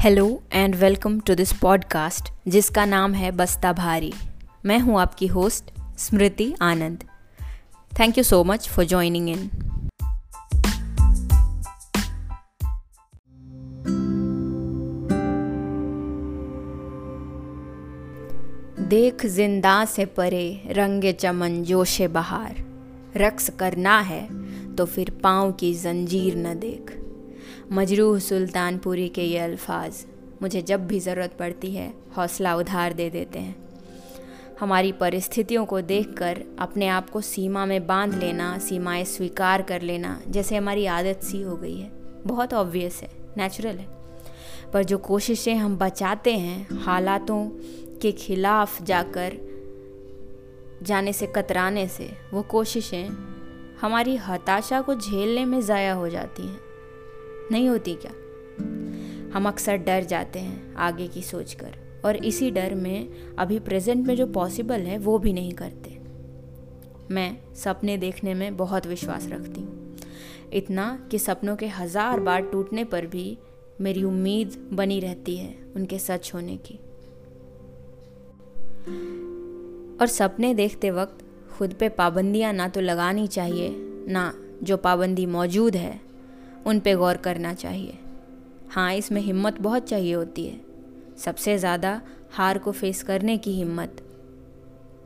Hello and welcome to this podcast जिसका नाम है बस्ता भारी। मैं हूँ आपकी host Smriti Anand. Thank you so much for joining in देख ज़िंदा से परे, रंगे चमन जोशे बहार। रक्स करना है तो फिर पाँव की जंजीर न देख। मजरूह सुल्तानपुरी के ये अल्फाज, मुझे जब भी ज़रूरत पड़ती है, हौसला उधार दे देते हैं। हमारी परिस्थितियों को देखकर, अपने आप को सीमा में बाँध लेना, सीमाएँ स्वीकार कर लेना, जैसे हमारी आदत सी हो गई है। बहुत ऑब्वियस है नेचुरल है। पर जो कोशिशें हम बचाते हैं, हालातों के खिलाफ जाकर, जाने से, कतराने से, वो कोशिशें हमारी हताशा को झेलने में ज़ाया हो जाती हैं। नहीं होती क्या? हम अक्सर डर जाते हैं आगे की सोचकर, और इसी डर में अभी प्रेजेंट में जो पॉसिबल है वो भी नहीं करते। मैं सपने देखने में बहुत विश्वास रखती हूँ। इतना कि सपनों के हज़ार बार टूटने पर भी मेरी उम्मीद बनी रहती है उनके सच होने की। और सपने देखते वक्त खुद पे पाबंदियाँ ना तो लगानी चाहिए, ना जो पाबंदी मौजूद है उन पे गौर करना चाहिए। हाँ इसमें हिम्मत बहुत चाहिए होती है। सबसे ज़्यादा हार को फेस करने की हिम्मत।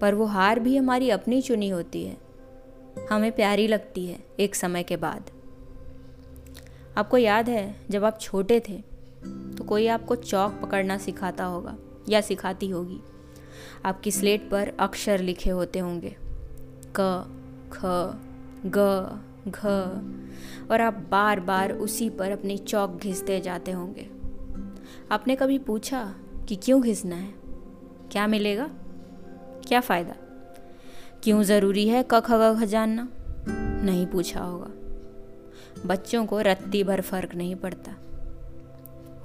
पर वो हार भी हमारी अपनी चुनी होती है। हमें प्यारी लगती है एक समय के बाद। आपको याद है, जब आप छोटे थे तो कोई आपको चौक पकड़ना सिखाता होगा या सिखाती होगी। आपकी स्लेट पर अक्षर लिखे होते होंगे। क, ख, ग घ। और आप बार बार उसी पर अपनी चौक घिसते जाते होंगे। आपने कभी पूछा कि क्यों घिसना है? क्या मिलेगा? क्या फ़ायदा? क्यों ज़रूरी है क ख जानना? नहीं पूछा होगा। बच्चों को रत्ती भर फ़र्क नहीं पड़ता।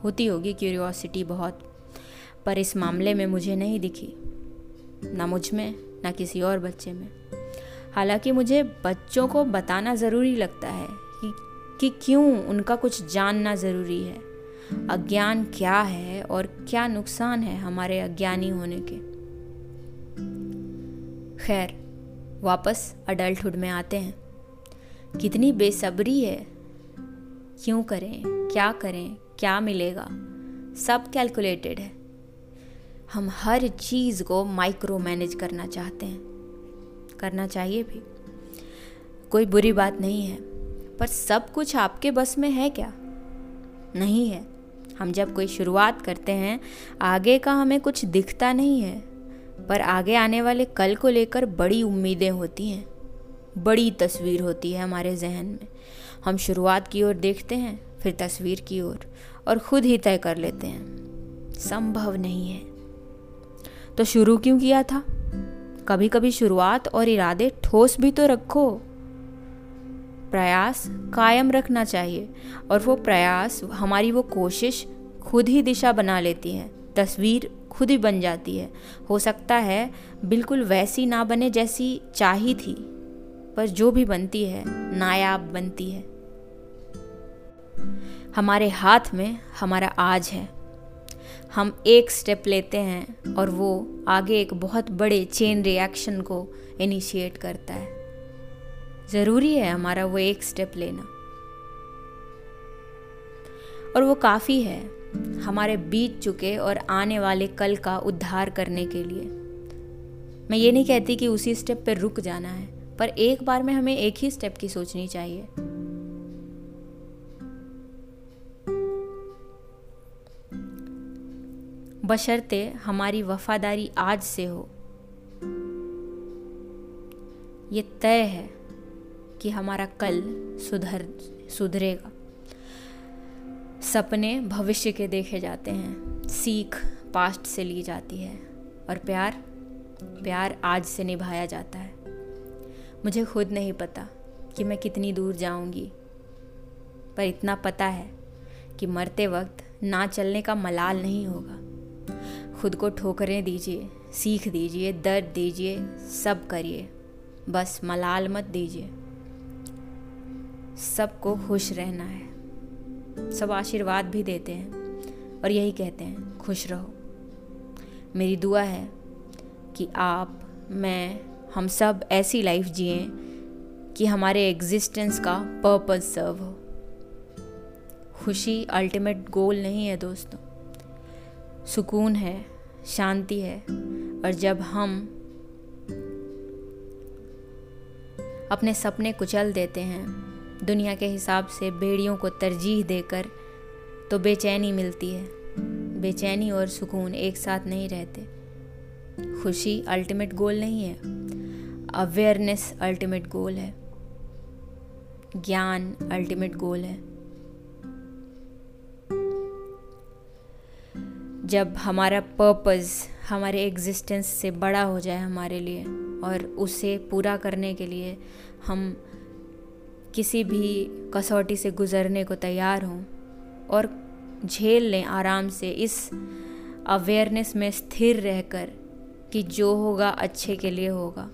होती होगी क्यूरियोसिटी बहुत, पर इस मामले में मुझे नहीं दिखी। ना मुझमें, ना किसी और बच्चे में। हालाँकि मुझे बच्चों को बताना ज़रूरी लगता है कि, कि क्यों उनका कुछ जानना ज़रूरी है। अज्ञान क्या है और क्या नुकसान है हमारे अज्ञानी होने के? खैर वापस अडल्टहुड में आते हैं। कितनी बेसब्री है। क्यों करें क्या करें क्या मिलेगा? सब कैलकुलेटेड है। हम हर चीज़ को माइक्रो मैनेज करना चाहते हैं। करना चाहिए भी। कोई बुरी बात नहीं है पर सब कुछ आपके बस में है क्या? नहीं है। हम जब कोई शुरुआत करते हैं आगे का हमें कुछ दिखता नहीं है पर आगे आने वाले कल को लेकर बड़ी उम्मीदें होती हैं बड़ी तस्वीर होती है हमारे जहन में। हम शुरुआत की ओर देखते हैं फिर तस्वीर की ओर और, खुद ही तय कर लेते हैं। संभव नहीं है। तो शुरू क्यों किया था? कभी कभी शुरुआत और इरादे ठोस भी तो रखो। प्रयास कायम रखना चाहिए और वो प्रयास, हमारी वो कोशिश खुद ही दिशा बना लेती है, तस्वीर खुद ही बन जाती है। हो सकता है बिल्कुल वैसी ना बने जैसी चाही थी, पर जो भी बनती है, नायाब बनती है। हमारे हाथ में हमारा आज है। हम एक स्टेप लेते हैं और वो आगे एक बहुत बड़े चेन रिएक्शन को इनिशिएट करता है। ज़रूरी है हमारा वो एक स्टेप लेना। और वो काफ़ी है हमारे बीत चुके और आने वाले कल का उद्धार करने के लिए। मैं ये नहीं कहती कि उसी स्टेप पर रुक जाना है, पर एक बार में हमें एक ही स्टेप की सोचनी चाहिए। बशर्ते हमारी वफादारी आज से हो। ये तय है कि हमारा कल सुधर, सुधरेगा। सपने भविष्य के देखे जाते हैं, सीख पास्ट से ली जाती है, और प्यार प्यार आज से निभाया जाता है। मुझे खुद नहीं पता कि मैं कितनी दूर जाऊँगी, पर इतना पता है कि मरते वक्त ना चलने का मलाल नहीं होगा। खुद को ठोकरें दीजिए, सीख दीजिए, दर्द दीजिए, सब करिए। बस मलाल मत दीजिए। सबको खुश रहना है। सब आशीर्वाद भी देते हैं और यही कहते हैं, खुश रहो। मेरी दुआ है कि आप, मैं, हम सब ऐसी लाइफ जिए कि हमारे एग्जिस्टेंस का पर्पस सर्व हो। खुशी अल्टीमेट गोल नहीं है दोस्तों। सुकून है, शांति है और जब हम अपने सपने कुचल देते हैं, दुनिया के हिसाब से बेड़ियों को तरजीह देकर तो बेचैनी मिलती है। बेचैनी और सुकून एक साथ नहीं रहते। खुशी अल्टीमेट गोल नहीं है। अवेयरनेस अल्टीमेट गोल है। ज्ञान अल्टीमेट गोल है। जब हमारा पर्पस हमारे एग्जिस्टेंस से बड़ा हो जाए हमारे लिए और उसे पूरा करने के लिए हम किसी भी कसौटी से गुज़रने को तैयार हों और झेल लें आराम से इस अवेयरनेस में स्थिर रहकर कि जो होगा अच्छे के लिए होगा।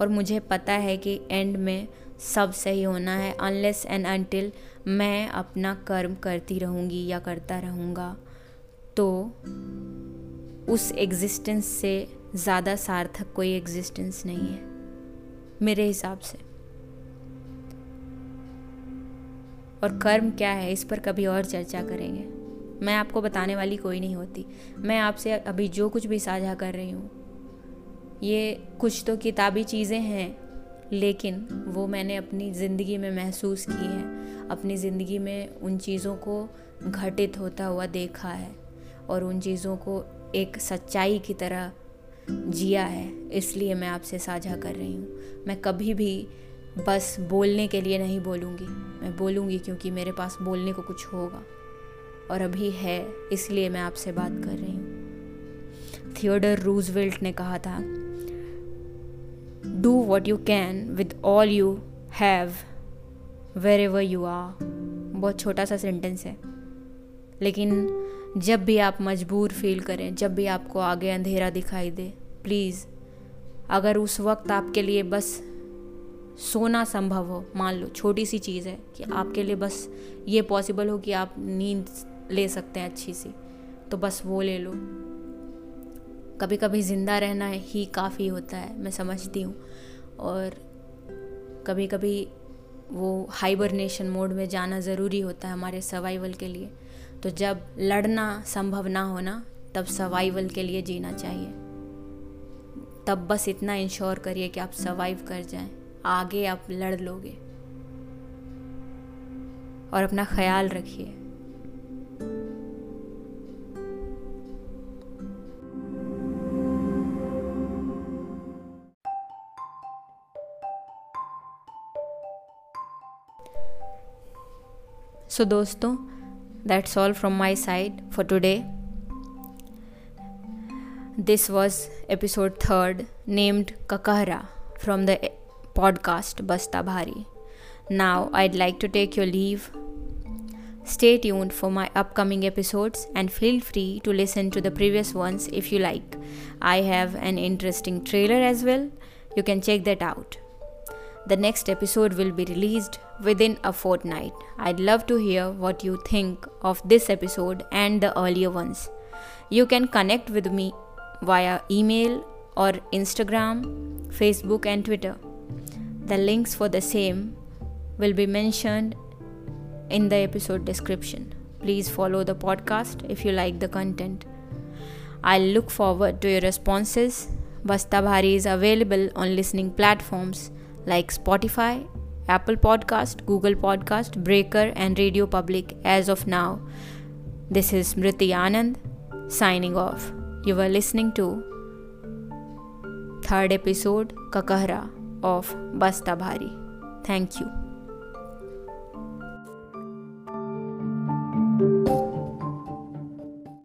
और मुझे पता है कि एंड में सब सही होना है अनलेस एंड अनटिल मैं अपना कर्म करती रहूँगी या करता रहूँगा। तो उस एग्जिस्टेंस से ज़्यादा सार्थक कोई एग्जिस्टेंस नहीं है, मेरे हिसाब से। और कर्म क्या है, इस पर कभी और चर्चा करेंगे। मैं आपको बताने वाली कोई नहीं होती। मैं आपसे अभी जो कुछ भी साझा कर रही हूँ, ये कुछ तो किताबी चीज़ें हैं, लेकिन वो मैंने अपनी ज़िंदगी में महसूस की हैं। अपनी ज़िंदगी में उन चीज़ों को घटित होता हुआ देखा है। और उन चीज़ों को एक सच्चाई की तरह जिया है, इसलिए मैं आपसे साझा कर रही हूँ। मैं कभी भी बस बोलने के लिए नहीं बोलूँगी। मैं बोलूँगी क्योंकि मेरे पास बोलने को कुछ होगा और अभी है, इसलिए मैं आपसे बात कर रही हूँ। थियोडर रूजवेल्ट ने कहा था do what you can with all you have wherever you are बहुत छोटा सा सेंटेंस है। लेकिन जब भी आप मजबूर फील करें, जब भी आपको आगे अंधेरा दिखाई दे प्लीज़ अगर उस वक्त आपके लिए बस सोना संभव हो, मान लो, छोटी सी चीज़ है कि आपके लिए बस ये पॉसिबल हो कि आप नींद ले सकते हैं अच्छी सी तो बस वो ले लो। कभी कभी ज़िंदा रहना ही काफ़ी होता है, मैं समझती हूँ। और कभी कभी वो हाइबरनेशन मोड में जाना ज़रूरी होता है हमारे सर्वाइवल के लिए। तो जब लड़ना संभव ना होना तब सर्वाइवल के लिए जीना चाहिए। तब बस इतना इंश्योर करिए कि आप सर्वाइव कर जाएँ। आगे आप लड़ लोगे। और अपना ख्याल रखिए। सो so, दोस्तों that's all from my side for today. This was episode 3rd named Kakahra from the podcast Basta Bhari. Now I'd like to take your leave. Stay tuned for my upcoming episodes and feel free to listen to the previous ones if you like. I have an interesting trailer as well. You can check that out. The next episode will be released within a fortnight. I'd love to hear what you think of this episode and the earlier ones. You can connect with me via email or Instagram, Facebook, and Twitter. The links for the same will be mentioned in the episode description. Please follow the podcast if you like the content. I look forward to your responses. Basta Bhari is available on listening platforms like Spotify, Apple Podcast, Google Podcast, Breaker, and Radio Public as of now. This is Mriti Anand signing off. You were listening to third episode Kakahra of Basta Bhari. Thank you.